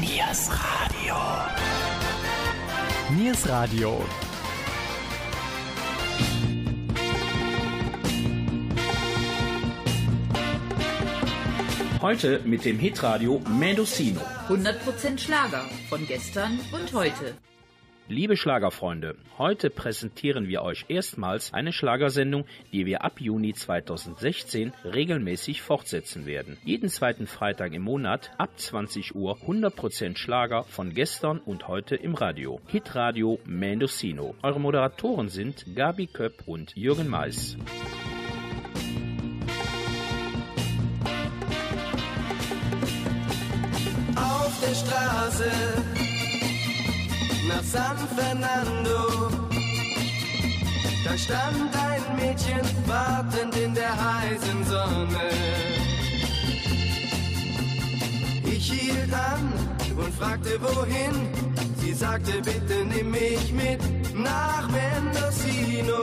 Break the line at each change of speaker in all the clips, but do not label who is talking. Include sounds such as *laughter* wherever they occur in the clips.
Niers Radio. Niers Radio.
Heute mit dem Hitradio Mendocino.
100% Schlager von gestern und heute.
Liebe Schlagerfreunde, heute präsentieren wir euch erstmals eine Schlagersendung, die wir ab Juni 2016 regelmäßig fortsetzen werden. Jeden zweiten Freitag im Monat ab 20 Uhr 100% Schlager von gestern und heute im Radio. Hitradio Mendocino. Eure Moderatoren sind Gabi Köpp und Jürgen Mais.
Auf der Straße nach San Fernando. Da stand ein Mädchen wartend in der heißen Sonne. Ich hielt an und fragte wohin. Sie sagte, bitte nimm mich mit nach Mendocino.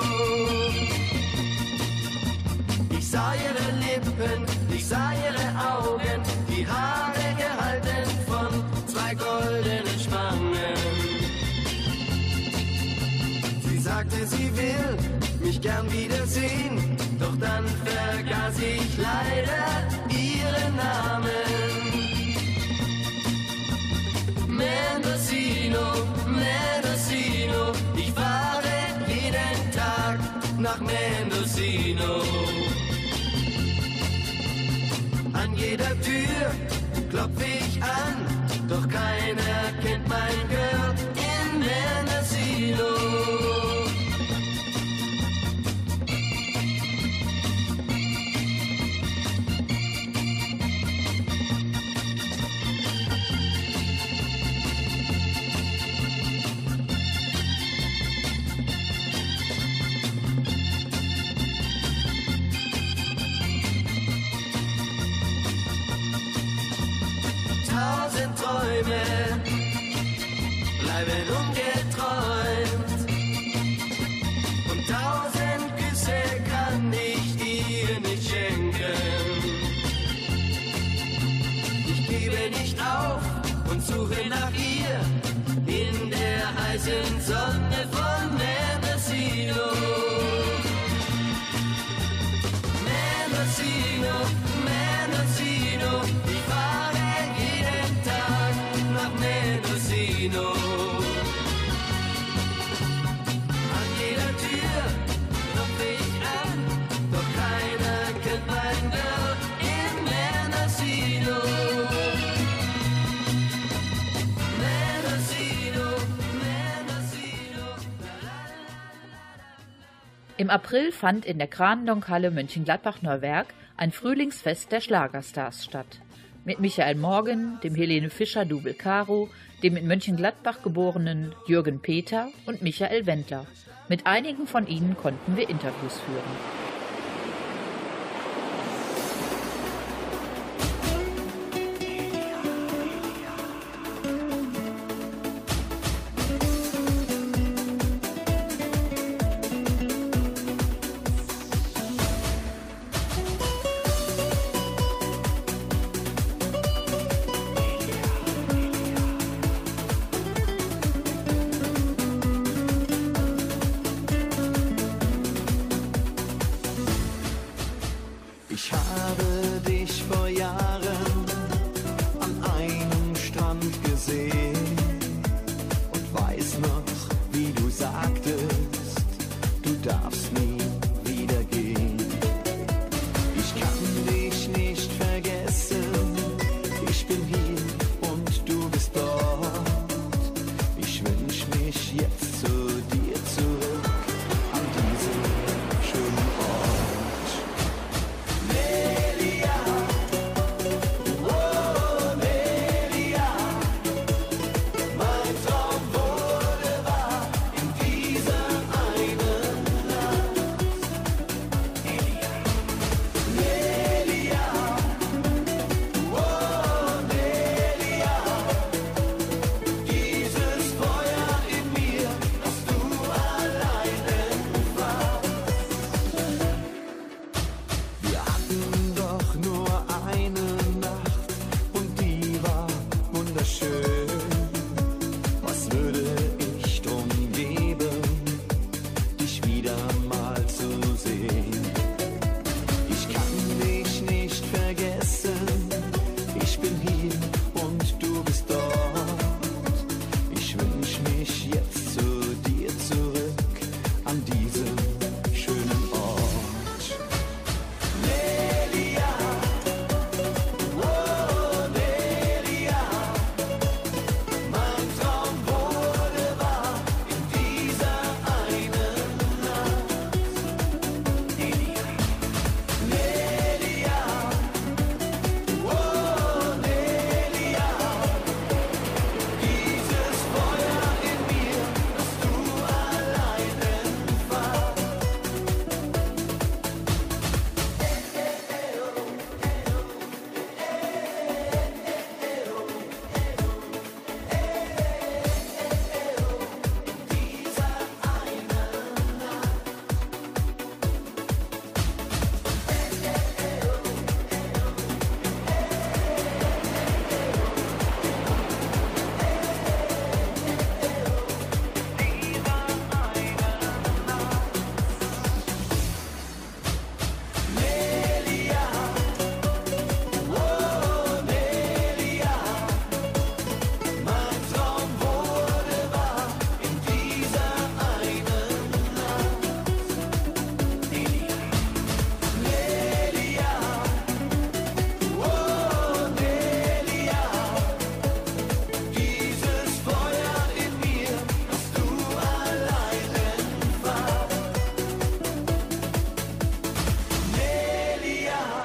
Ich sah ihre Lippen, ich sah ihre Augen, die Haare gehalten sagte, sie will mich gern wiedersehen, doch dann vergaß ich leider ihren Namen. Mendocino, Mendocino, ich fahre jeden Tag nach Mendocino. An jeder Tür klopf ich an, doch keiner kennt mein Girl
Im April fand in der Kranendonk-Halle Mönchengladbach-Neuwerk ein Frühlingsfest der Schlagerstars statt. Mit Michael Morgen, dem Helene Fischer Double Caro, dem in Mönchengladbach geborenen Jürgen Peter und Michael Wendler. Mit einigen von ihnen konnten wir Interviews führen.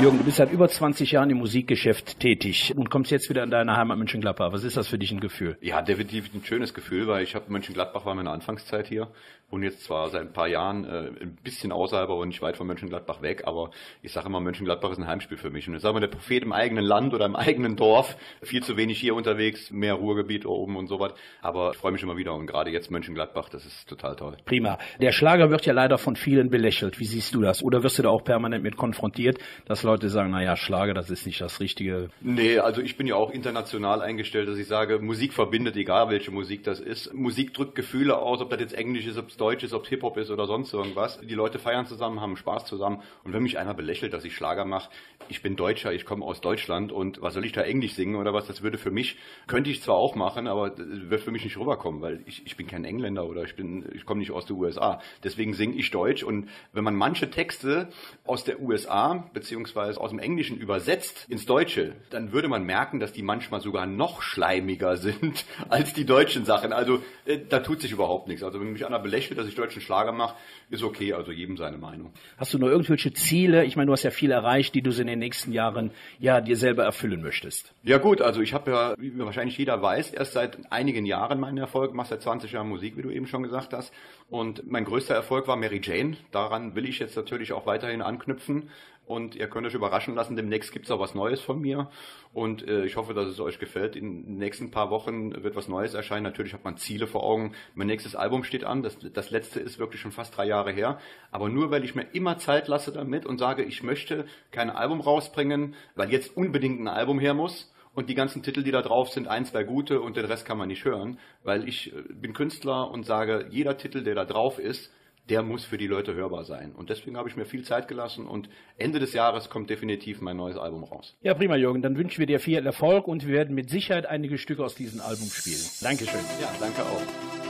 Jürgen, du bist seit über 20 Jahren im Musikgeschäft tätig und kommst jetzt wieder in deine Heimat Mönchengladbach. Was ist das für dich ein Gefühl?
Ja, definitiv ein schönes Gefühl, weil ich habe Mönchengladbach war meine Anfangszeit hier und jetzt zwar seit ein paar Jahren äh, ein bisschen außerhalb, aber nicht weit von Mönchengladbach weg, aber ich sage immer, Mönchengladbach ist ein Heimspiel für mich. Und jetzt sagen wir, der Prophet im eigenen Land oder im eigenen Dorf, viel zu wenig hier unterwegs, mehr Ruhrgebiet oben und so was. Aber ich freue mich immer wieder und gerade jetzt Mönchengladbach, das ist total toll.
Prima. Der Schlager wird ja leider von vielen belächelt. Wie siehst du das? Oder wirst du da auch permanent mit konfrontiert, dass Leute sagen, naja, Schlager, das ist nicht das Richtige?
Nee, also ich bin ja auch international eingestellt, dass ich sage, Musik verbindet, egal welche Musik das ist. Musik drückt Gefühle aus, ob das jetzt Englisch ist, ob es Deutsch ist, ob es Hip-Hop ist oder sonst irgendwas. Die Leute feiern zusammen, haben Spaß zusammen. Und wenn mich einer belächelt, dass ich Schlager mache, ich bin Deutscher, ich komme aus Deutschland und was soll ich da Englisch singen oder was? Das würde für mich, könnte ich zwar auch machen, aber wird für mich nicht rüberkommen, weil ich, ich bin kein Engländer oder ich ich komme nicht aus den USA. Deswegen singe ich Deutsch und wenn man manche Texte aus der USA beziehungsweise aus dem Englischen übersetzt ins Deutsche, dann würde man merken, dass die manchmal sogar noch schleimiger *laughs* sind als die deutschen Sachen. Also äh, da tut sich überhaupt nichts. Also wenn mich einer belächelt, dass ich deutschen Schlager mache, ist okay, also jedem seine Meinung.
Hast du noch irgendwelche Ziele? Ich meine, du hast ja viel erreicht, die du in den nächsten Jahren ja dir selber erfüllen möchtest.
Ja gut, also ich habe ja, wie wahrscheinlich jeder weiß, erst seit einigen Jahren meinen Erfolg, mache seit 20 Jahren Musik, wie du eben schon gesagt hast. Und mein größter Erfolg war Mary Jane. Daran will ich jetzt natürlich auch weiterhin anknüpfen. Und ihr könnt euch überraschen lassen, demnächst gibt's auch was Neues von mir. Und äh, ich hoffe, dass es euch gefällt. In den nächsten paar Wochen wird was Neues erscheinen. Natürlich hat man Ziele vor Augen. Mein nächstes Album steht an. Das, das letzte ist wirklich schon fast drei Jahre her. Aber nur weil ich mir immer Zeit lasse damit und sage, ich möchte kein Album rausbringen, weil jetzt unbedingt ein Album her muss, und die ganzen Titel, die da drauf sind, ein, zwei gute und den Rest kann man nicht hören, weil ich äh, bin Künstler und sage, jeder Titel, der da drauf ist, der muss für die Leute hörbar sein. Und deswegen habe ich mir viel Zeit gelassen und Ende des Jahres kommt definitiv mein neues Album raus.
Ja, prima, Jürgen. Dann wünschen wir dir viel Erfolg und wir werden mit Sicherheit einige Stücke aus diesem Album spielen. Dankeschön.
Ja, danke auch.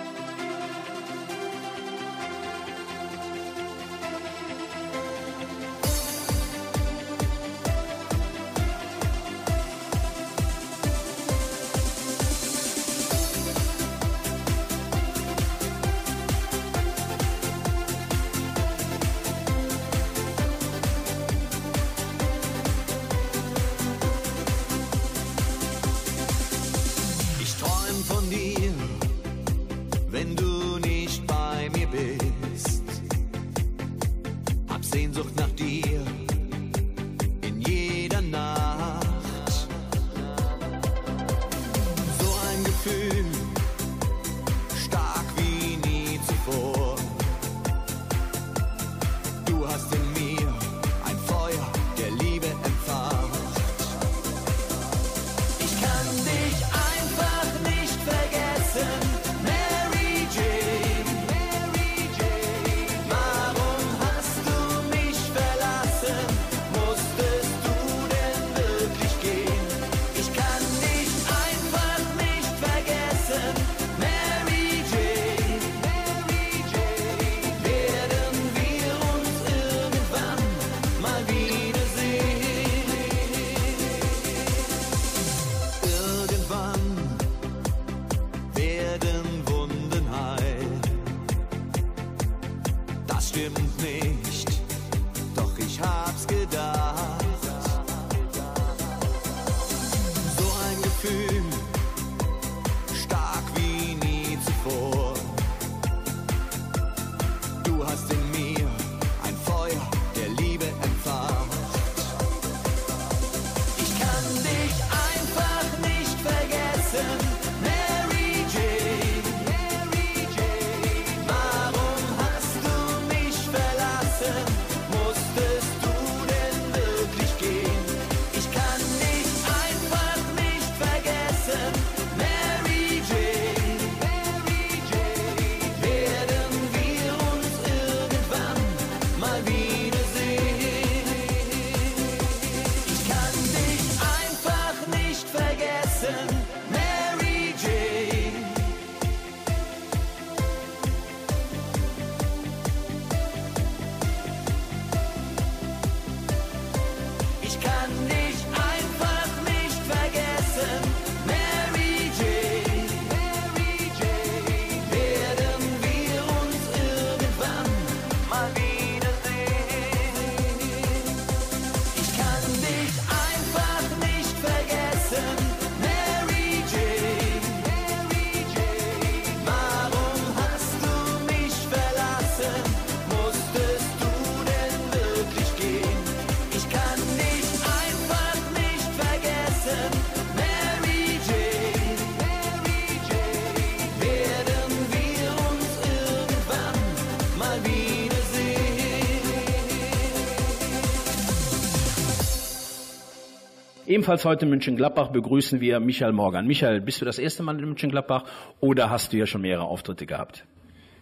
Ebenfalls heute in München-Gladbach begrüßen wir Michael Morgan. Michael, bist du das erste Mal in München-Gladbach oder hast du ja schon mehrere Auftritte gehabt?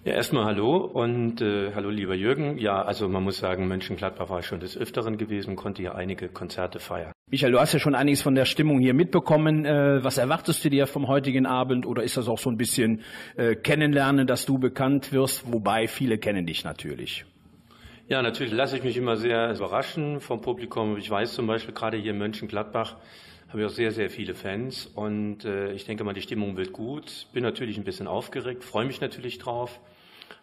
Ja, erstmal hallo und äh, hallo lieber Jürgen. Ja, also man muss sagen, Mönchengladbach war schon des Öfteren gewesen, konnte hier einige Konzerte feiern.
Michael, du hast ja schon einiges von der Stimmung hier mitbekommen. Äh, was erwartest du dir vom heutigen Abend oder ist das auch so ein bisschen äh, Kennenlernen, dass du bekannt wirst? Wobei viele kennen dich natürlich.
Ja, natürlich lasse ich mich immer sehr überraschen vom Publikum. Ich weiß zum Beispiel gerade hier in Mönchengladbach habe ich auch sehr, sehr viele Fans und äh, ich denke mal, die Stimmung wird gut. Bin natürlich ein bisschen aufgeregt, freue mich natürlich drauf.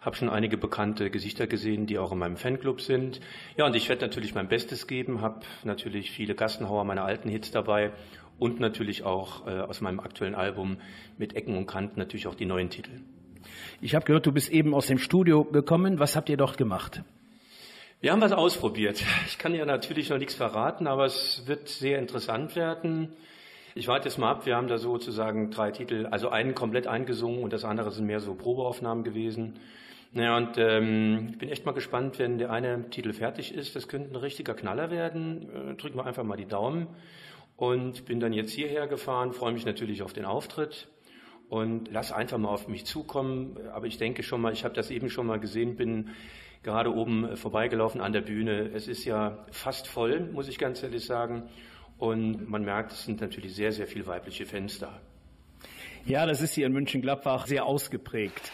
Habe schon einige bekannte Gesichter gesehen, die auch in meinem Fanclub sind. Ja, und ich werde natürlich mein Bestes geben, habe natürlich viele Gassenhauer meiner alten Hits dabei und natürlich auch äh, aus meinem aktuellen Album mit Ecken und Kanten natürlich auch die neuen Titel.
Ich habe gehört, du bist eben aus dem Studio gekommen. Was habt ihr dort gemacht?
Wir haben was ausprobiert. Ich kann ja natürlich noch nichts verraten, aber es wird sehr interessant werden. Ich warte jetzt mal ab. Wir haben da sozusagen drei Titel, also einen komplett eingesungen und das andere sind mehr so Probeaufnahmen gewesen. Naja, und ähm, ich bin echt mal gespannt, wenn der eine Titel fertig ist. Das könnte ein richtiger Knaller werden. Äh, drücken wir einfach mal die Daumen. Und bin dann jetzt hierher gefahren, freue mich natürlich auf den Auftritt und lass einfach mal auf mich zukommen. Aber ich denke schon mal, ich habe das eben schon mal gesehen, bin gerade oben äh, vorbeigelaufen an der Bühne. Es ist ja fast voll, muss ich ganz ehrlich sagen. Und man merkt, es sind natürlich sehr, sehr viele weibliche Fans da.
Ja, das ist hier in München-Gladbach sehr ausgeprägt.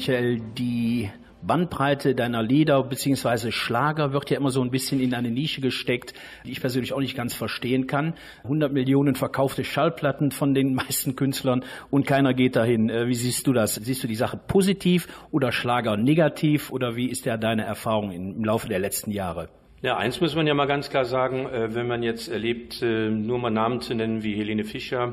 Michael, die
Bandbreite deiner Lieder bzw. Schlager wird ja immer so ein bisschen in eine Nische gesteckt, die ich persönlich auch nicht ganz verstehen kann. 100 Millionen verkaufte Schallplatten von den meisten Künstlern und keiner geht dahin. Äh, wie siehst du das? Siehst du die Sache positiv oder Schlager negativ oder wie ist ja deine Erfahrung im Laufe der letzten Jahre?
Ja, eins muss man ja mal ganz klar sagen, äh, wenn man jetzt erlebt, äh, nur mal Namen zu nennen wie Helene Fischer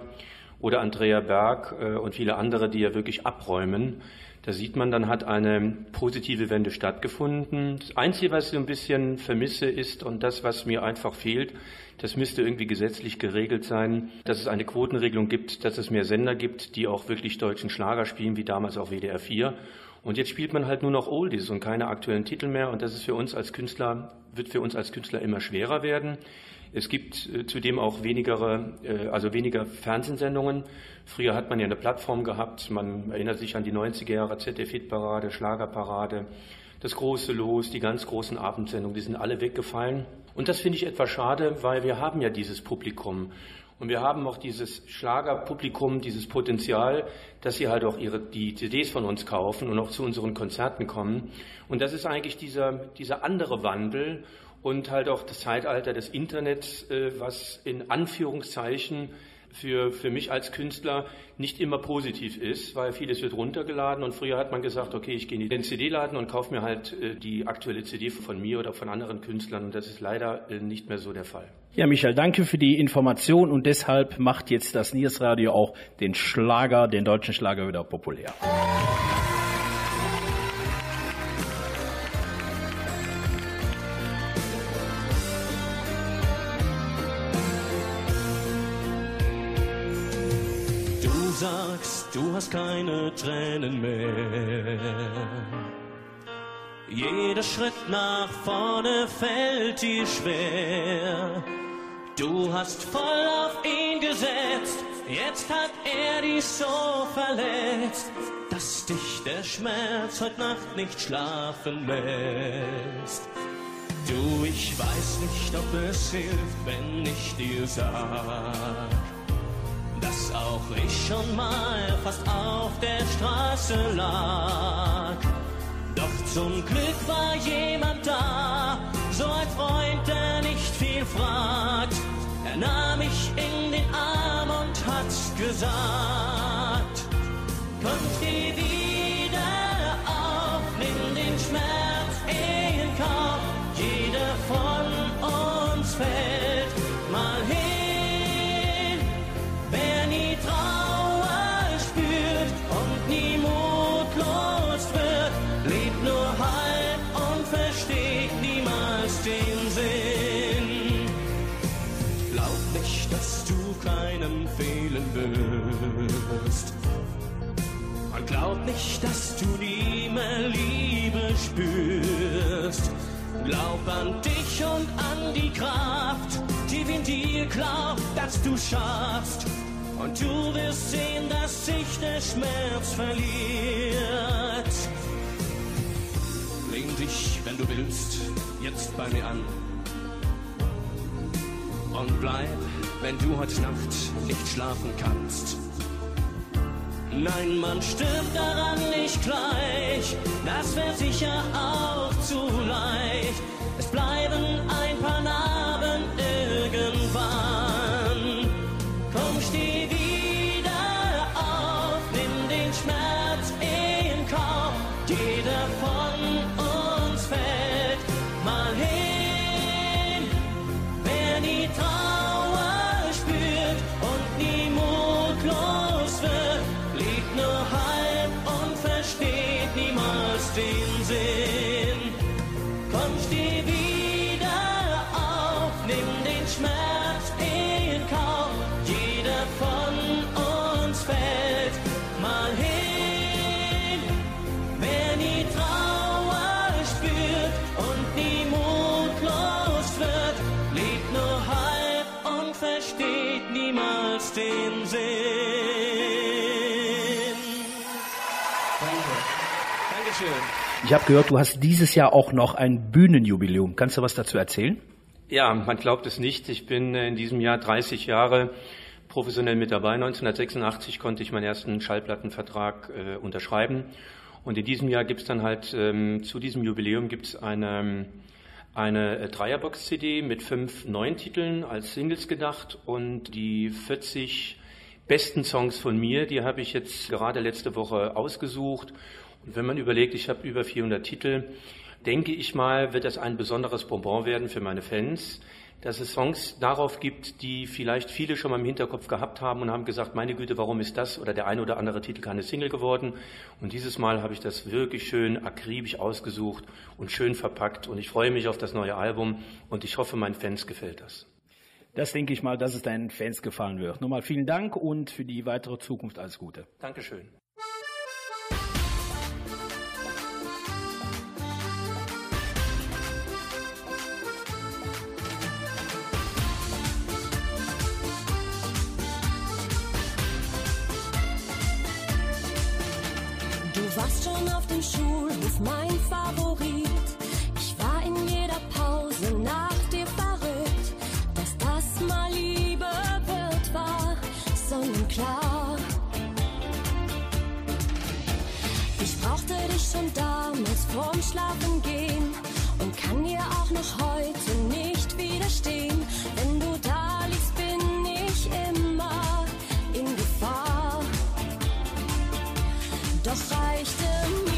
oder Andrea Berg und viele andere, die ja wirklich abräumen, da sieht man, dann hat eine positive Wende stattgefunden. Das Einzige, was ich so ein bisschen vermisse, ist, und das, was mir einfach fehlt, das müsste irgendwie gesetzlich geregelt sein, dass es eine Quotenregelung gibt, dass es mehr Sender gibt, die auch wirklich deutschen Schlager spielen, wie damals auch WDR 4 und jetzt spielt man halt nur noch Oldies und keine aktuellen Titel mehr. Und das ist für uns als Künstler, wird für uns als Künstler immer schwerer werden. Es gibt äh, zudem auch weniger, äh, also weniger Fernsehsendungen. Früher hat man ja eine Plattform gehabt. Man erinnert sich an die 90er Jahre ZDF-Hitparade, Schlagerparade, das große Los, die ganz großen Abendsendungen, die sind alle weggefallen. Und das finde ich etwas schade, weil wir haben ja dieses Publikum. Und wir haben auch dieses Schlagerpublikum, dieses Potenzial, dass sie halt auch ihre, die CDs von uns kaufen und auch zu unseren Konzerten kommen. Und das ist eigentlich dieser, dieser andere Wandel und halt auch das Zeitalter des Internets, äh, was in Anführungszeichen für, für mich als Künstler nicht immer positiv ist, weil vieles wird runtergeladen und früher hat man gesagt, okay, ich gehe in den CD-Laden und kaufe mir halt äh, die aktuelle CD von mir oder von anderen Künstlern und das ist leider äh, nicht mehr so der Fall.
Ja, Michael, danke für die Information und deshalb macht jetzt das Niers Radio auch den Schlager, den deutschen Schlager wieder populär.
Du hast keine Tränen mehr. Jeder Schritt nach vorne fällt dir schwer. Du hast voll auf ihn gesetzt, jetzt hat er dich so verletzt, dass dich der Schmerz heute Nacht nicht schlafen lässt. Du, ich weiß nicht, ob es hilft, wenn ich dir sag dass auch ich schon mal fast auf der Straße lag. Doch zum Glück war jemand da, so ein Freund, der nicht viel fragt. Er nahm mich in den Arm und hat gesagt, komm, steh wieder wirst. Und glaub nicht, dass du nie mehr Liebe spürst. Glaub an dich und an die Kraft, die in dir glaubt, dass du schaffst. Und du wirst sehen, dass sich der Schmerz verliert. Lehn dich, wenn du willst, jetzt bei mir an. Und bleib wenn du heute Nacht nicht schlafen kannst. Nein, man stirbt daran nicht gleich, das wäre sicher auch zu leicht. Es bleiben ein paar Narben
Ich habe gehört, du hast dieses Jahr auch noch ein Bühnenjubiläum. Kannst du was dazu erzählen?
Ja, man glaubt es nicht. Ich bin äh, in diesem Jahr 30 Jahre professionell mit dabei. 1986 konnte ich meinen ersten Schallplattenvertrag äh, unterschreiben. Und in diesem Jahr gibt es dann halt, ähm, zu diesem Jubiläum gibt es eine, eine äh, Dreierbox-CD mit fünf neuen Titeln als Singles gedacht und die 40 besten Songs von mir, die habe ich jetzt gerade letzte Woche ausgesucht. Und wenn man überlegt, ich habe über 400 Titel, denke ich mal, wird das ein besonderes Bonbon werden für meine Fans dass es Songs darauf gibt, die vielleicht viele schon mal im Hinterkopf gehabt haben und haben gesagt, meine Güte, warum ist das oder der eine oder andere Titel keine Single geworden? Und dieses Mal habe ich das wirklich schön akribisch ausgesucht und schön verpackt und ich freue mich auf das neue Album und ich hoffe, meinen Fans gefällt das.
Das denke ich mal, dass es deinen Fans gefallen wird. Nochmal vielen Dank und für die weitere Zukunft alles Gute.
Dankeschön.
Mein Favorit. Ich war in jeder Pause nach dir verrückt. Dass das mal Liebe wird, war sonnenklar. Ich brauchte dich schon damals vorm Schlafen gehen und kann dir auch noch heute nicht widerstehen. Wenn du da liegst, bin ich immer in Gefahr. Doch reichte mir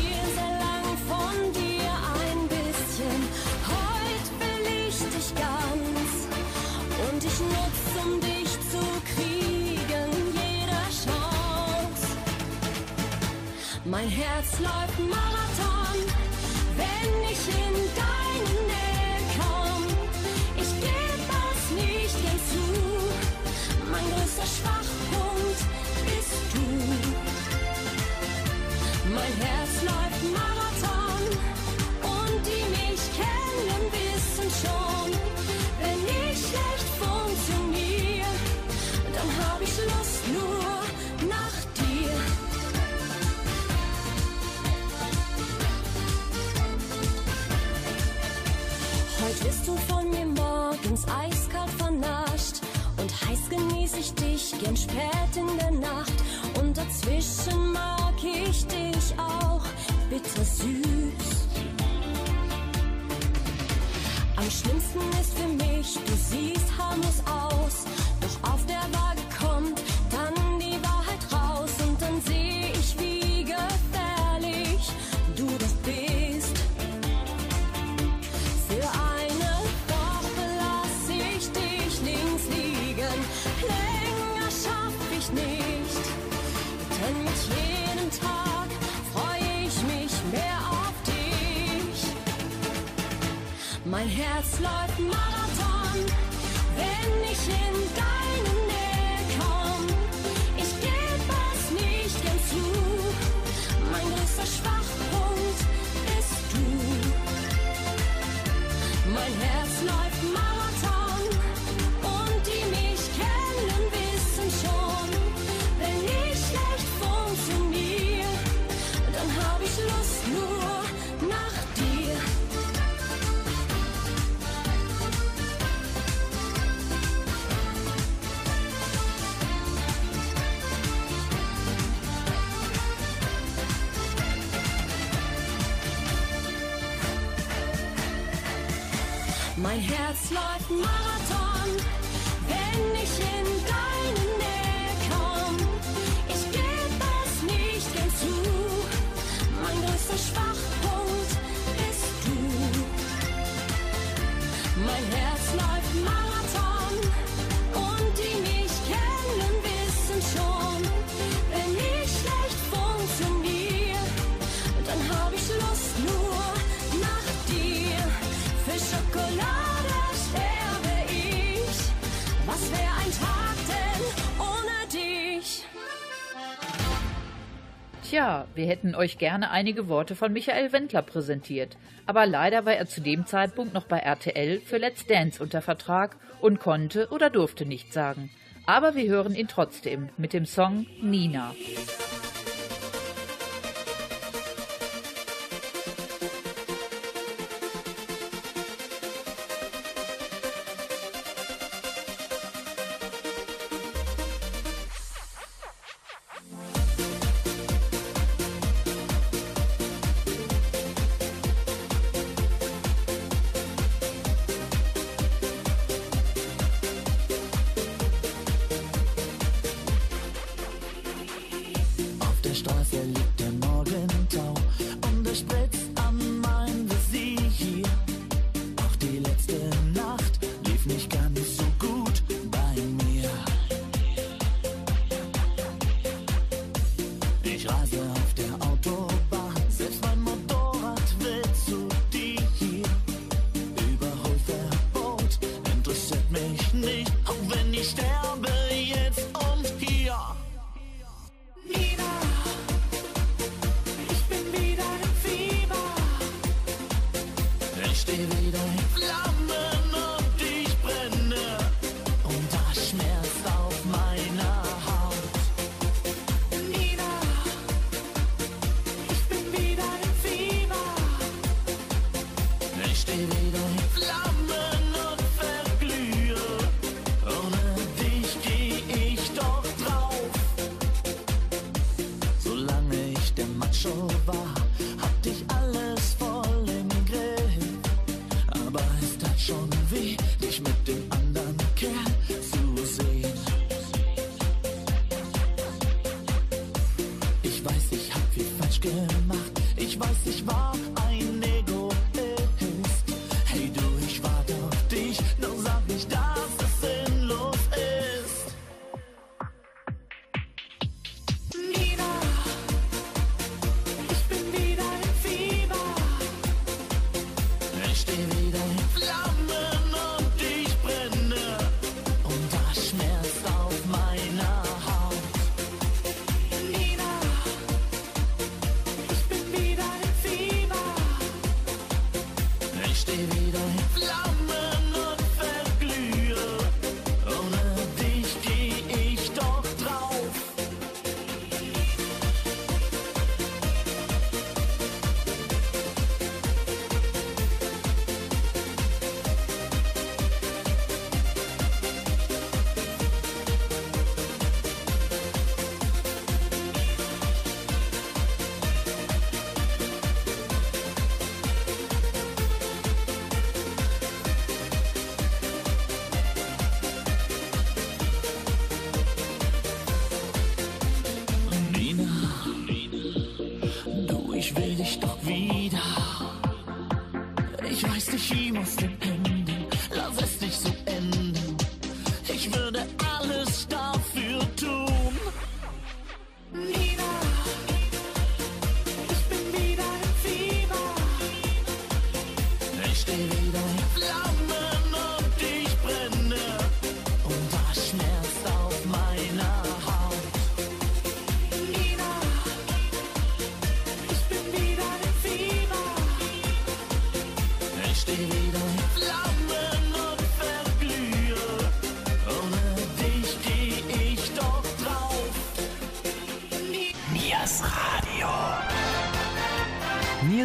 Mein Herz läuft Marathon, wenn ich in deine Nähe komm. Ich geb es nicht gern zu, mein größter Schwachpunkt bist du. Mein Herz läuft gern spät in der Nacht. Und dazwischen mag ich dich auch. Bittersüß. Am schlimmsten ist für mich, du siehst harmlos aus, Mein Herz
hätten euch gerne einige Worte von Michael Wendler präsentiert, aber leider war er zu dem Zeitpunkt noch bei RTL für Let's Dance unter Vertrag und konnte oder durfte nichts sagen. Aber wir hören ihn trotzdem mit dem Song Nina.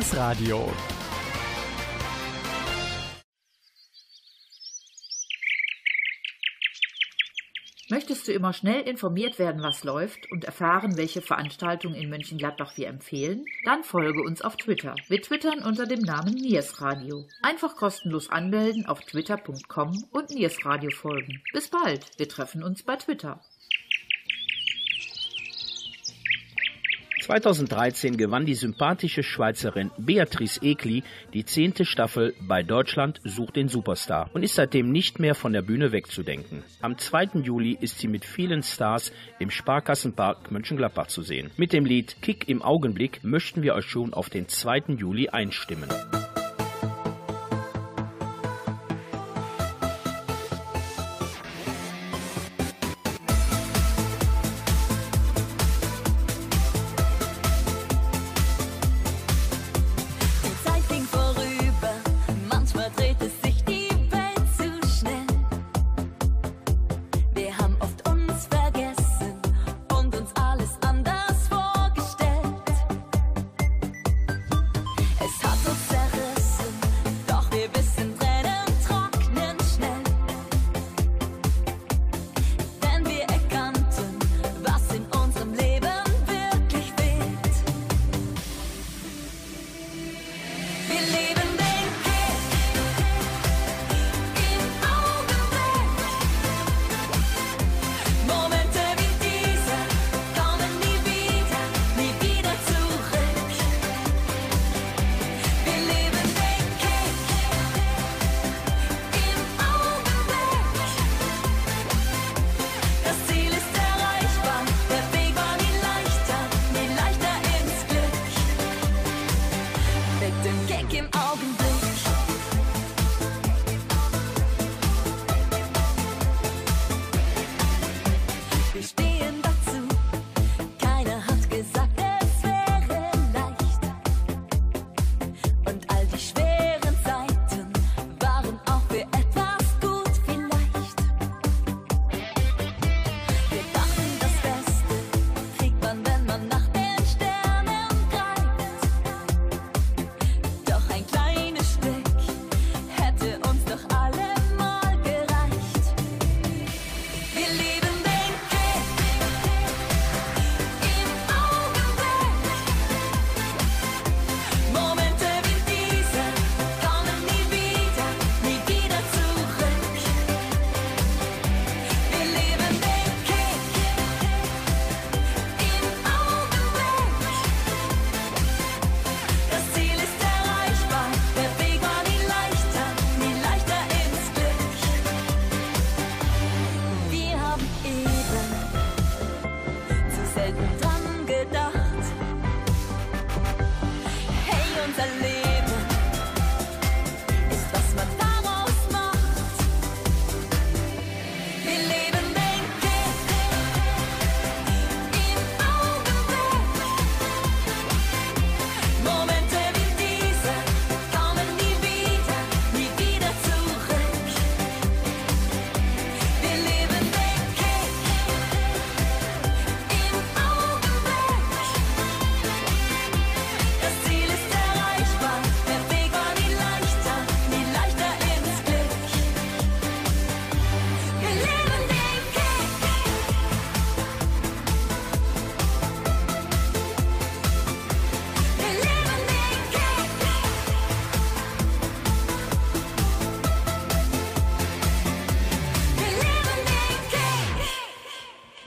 Niers Radio.
Möchtest du immer schnell informiert werden, was läuft und erfahren, welche Veranstaltungen in Mönchengladbach wir empfehlen? Dann folge uns auf Twitter. Wir twittern unter dem Namen Niers Radio. Einfach kostenlos anmelden auf twitter.com und Niers Radio folgen. Bis bald, wir treffen uns bei Twitter.
2013 gewann die sympathische Schweizerin Beatrice Egli die zehnte Staffel bei Deutschland sucht den Superstar und ist seitdem nicht mehr von der Bühne wegzudenken. Am 2. Juli ist sie mit vielen Stars im Sparkassenpark Mönchengladbach zu sehen. Mit dem Lied Kick im Augenblick möchten wir euch schon auf den 2. Juli einstimmen.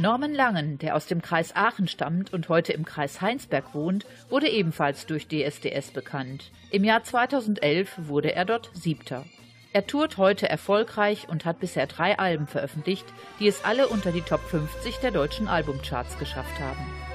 Norman Langen, der aus dem Kreis Aachen stammt und heute im Kreis Heinsberg wohnt, wurde ebenfalls durch DSDS bekannt. Im Jahr 2011 wurde er dort Siebter. Er tourt heute erfolgreich und hat bisher drei Alben veröffentlicht, die es alle unter die Top 50 der deutschen Albumcharts geschafft haben.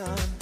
Gestern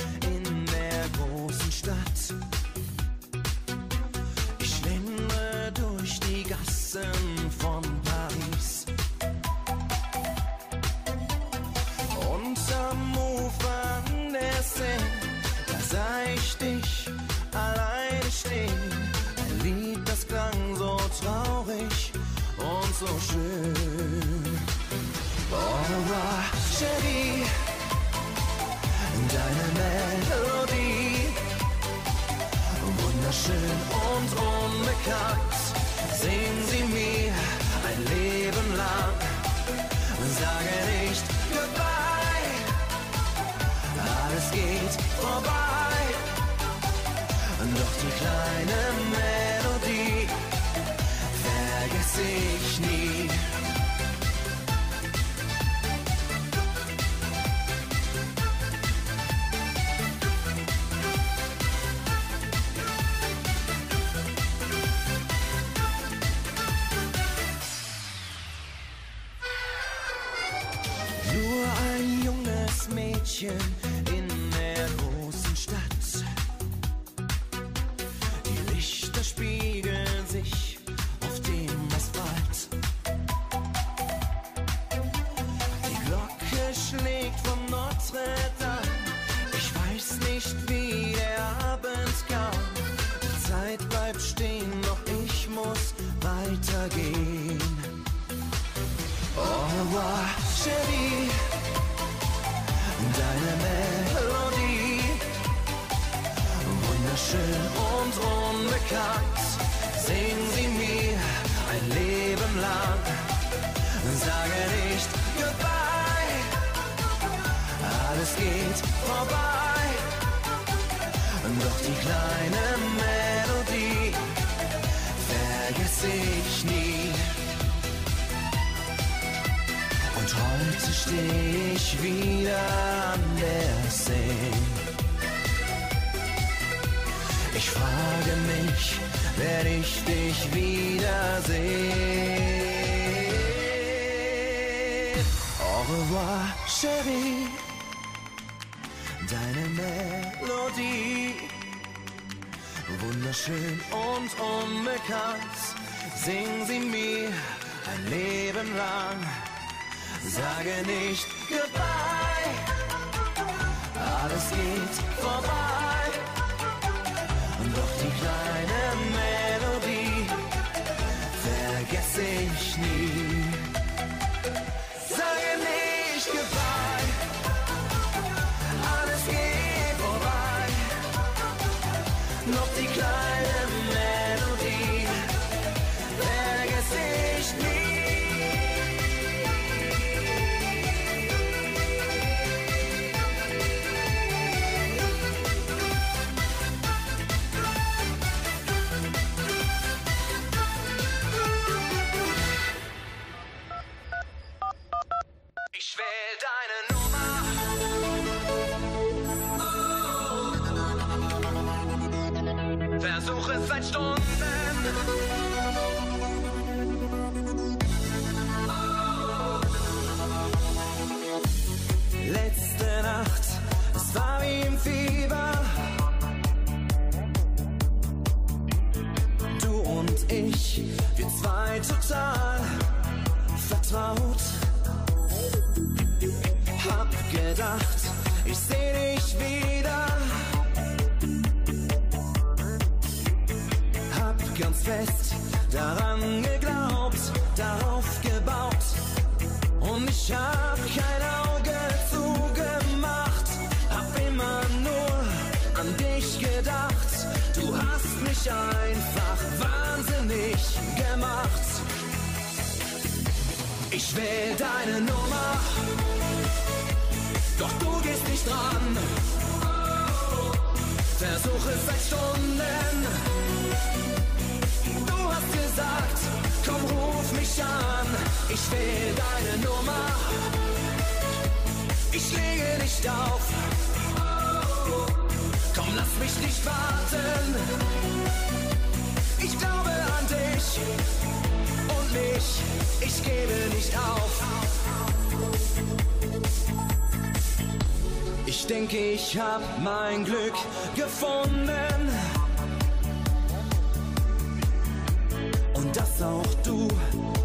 weitergehen. Au revoir, Chérie, deine Melodie. Wunderschön und unbekannt, singen sie mir ein Leben lang. Sage nicht goodbye, alles geht vorbei. Doch die kleine vergesse ich nie. Und heute stehe ich wieder an der Seine. Ich frage mich, werde ich dich wiedersehen? Au revoir, Chérie, deine Melodie. Wunderschön und unbekannt, sing sie mir ein Leben lang. Sage nicht goodbye, alles geht vorbei. Doch die kleine Melodie Versuch Ich denke, ich hab mein Glück gefunden. Und dass auch du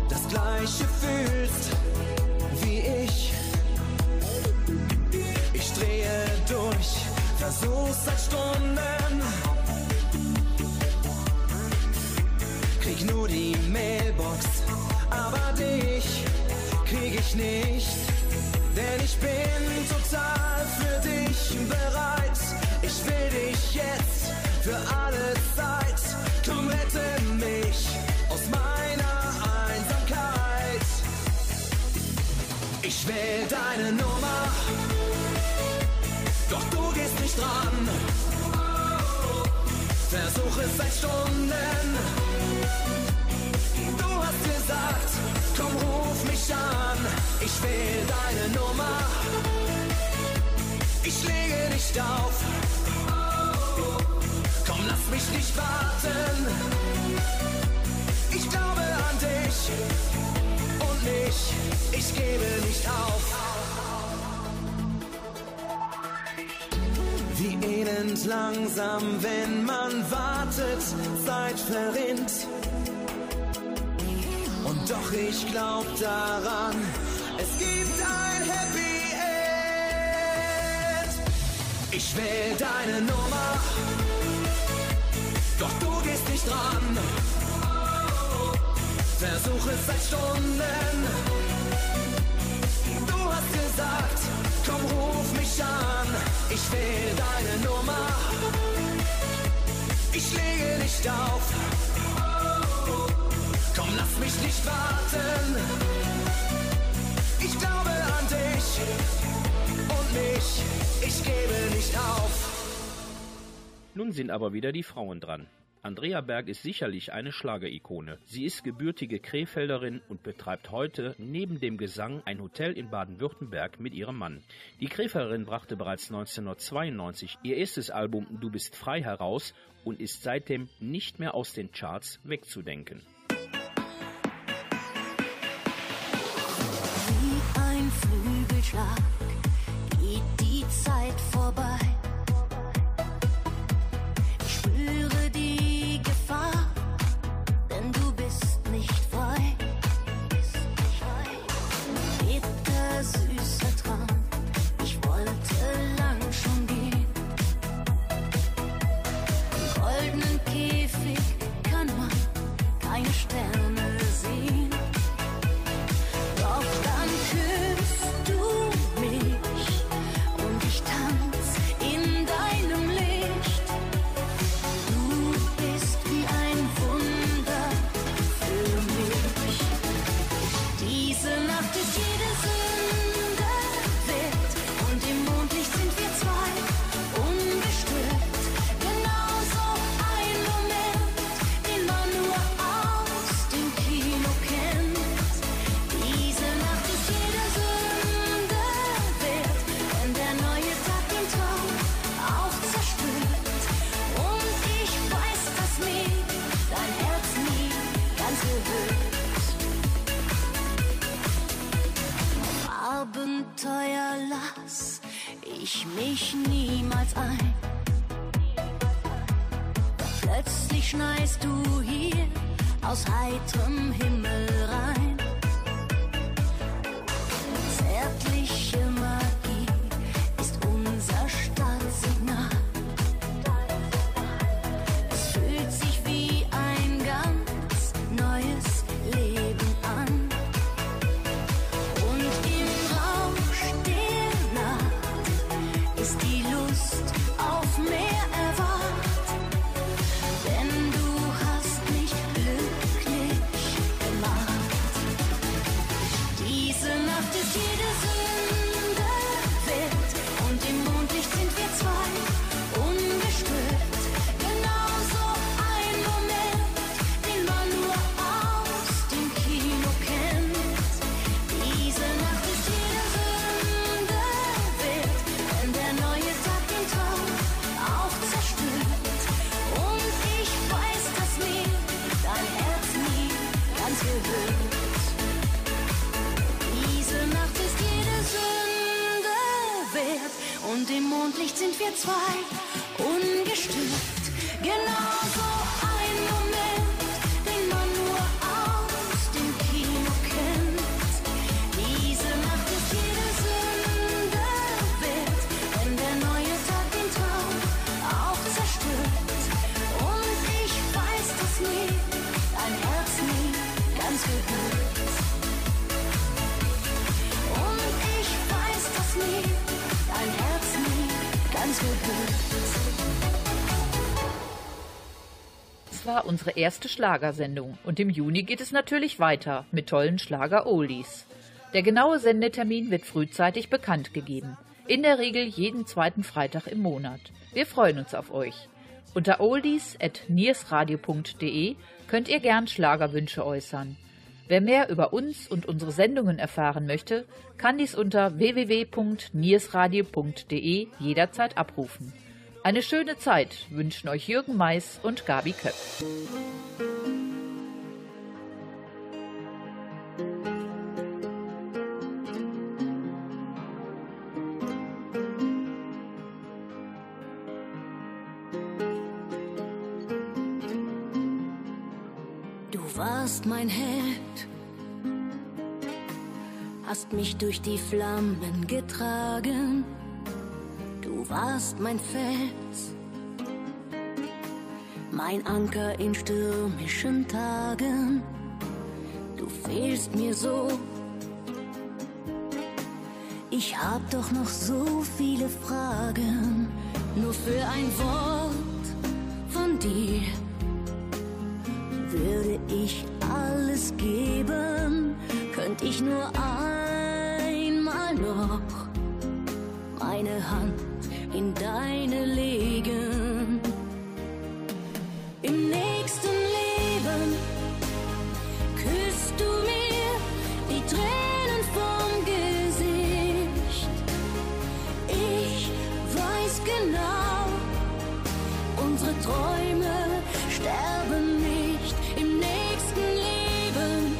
das Gleiche fühlst wie ich. Ich drehe durch, versuch's seit Stunden. Krieg nur die Mailbox, aber dich krieg ich nicht. Denn ich bin total für dich bereit. Ich will dich jetzt für alle Zeit. Komm, rette mich aus meiner Einsamkeit. Ich wähl deine Nummer, doch du gehst nicht dran. Versuch es seit Stunden. Ich wähl deine Nummer. Ich lege nicht auf. Komm, lass mich nicht warten. Ich glaube an dich und mich. Ich gebe nicht auf. Wie elend langsam, wenn man wartet, Zeit verrinnt. Und doch ich glaub daran, Ich wähl deine Nummer, doch du gehst nicht dran. Versuch es seit Stunden. Du hast gesagt, komm ruf mich an. Ich wähl deine Nummer. Ich lege nicht auf. Komm, lass mich nicht warten. Ich glaube an dich mich. Ich gebe nicht auf.
Nun sind aber wieder die Frauen dran. Andrea Berg ist sicherlich eine Schlagerikone. Sie ist gebürtige Krefelderin und betreibt heute neben dem Gesang ein Hotel in Baden-Württemberg mit ihrem Mann. Die Krefelderin brachte bereits 1992 ihr erstes Album Du bist frei heraus und ist seitdem nicht mehr aus den Charts wegzudenken.
Dem
Mondlicht sind wir zwei, ungestört. Genauso
Das war unsere erste Schlagersendung und im Juni geht es natürlich weiter mit tollen Schlager-Oldies. Der genaue Sendetermin wird frühzeitig bekannt gegeben. In der Regel jeden zweiten Freitag im Monat. Wir freuen uns auf euch. Unter oldies.niersradio.de könnt ihr gern Schlagerwünsche äußern. Wer mehr über uns und unsere Sendungen erfahren möchte, kann dies unter www.niersradio.de jederzeit abrufen. Eine schöne Zeit wünschen euch Jürgen Mais und Gabi Köpf.
Du warst mein Held, hast mich durch die Flammen getragen. Du warst mein Fels, mein Anker in stürmischen Tagen. Du fehlst mir so. Ich hab doch noch so viele Fragen, nur für ein Wort von dir würde ich alles geben, könnte ich nur einmal noch meine Hand in deine legen. Im nächsten Leben küsst du mir die Tränen vom Gesicht. Ich weiß genau, unsere Träume sterben nicht. Im nächsten Leben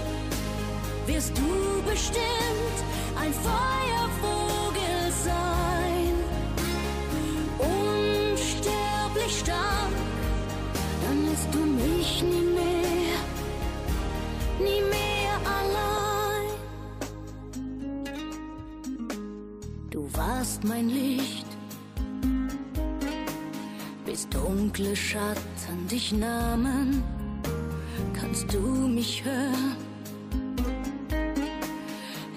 wirst du bestimmt ein Feuervogel mein Licht. Bis dunkle Schatten dich nahmen, kannst du mich hören?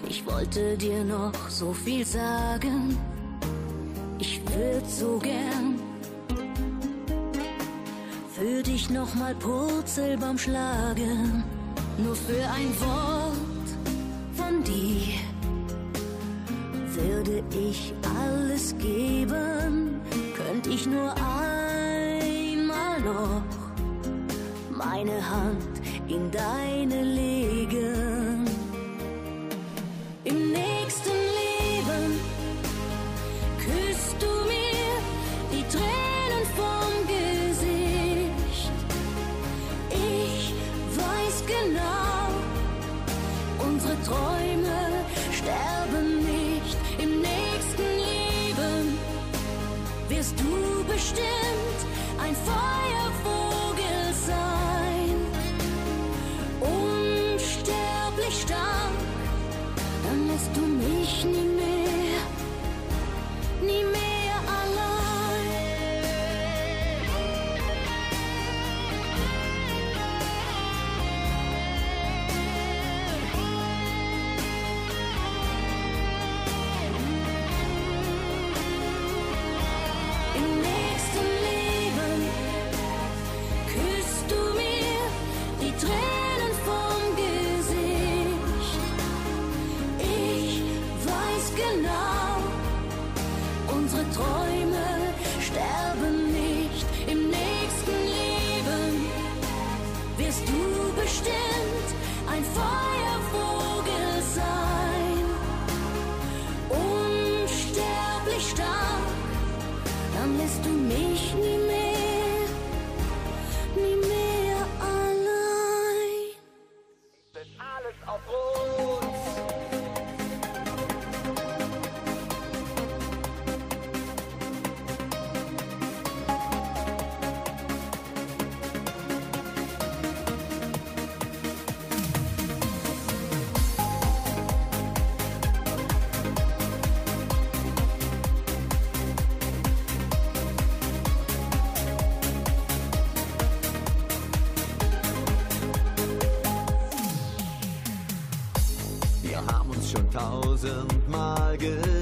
Ich wollte dir noch so viel sagen, ich würd so gern für dich noch mal Purzelbaum schlagen, nur für ein Wort ich alles geben, könnte ich nur einmal noch meine Hand in deine legen.
tausendmal gehört.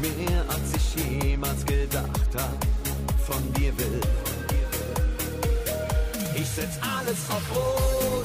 mehr als ich jemals gedacht hab, von dir will. Ich setz alles auf Rot.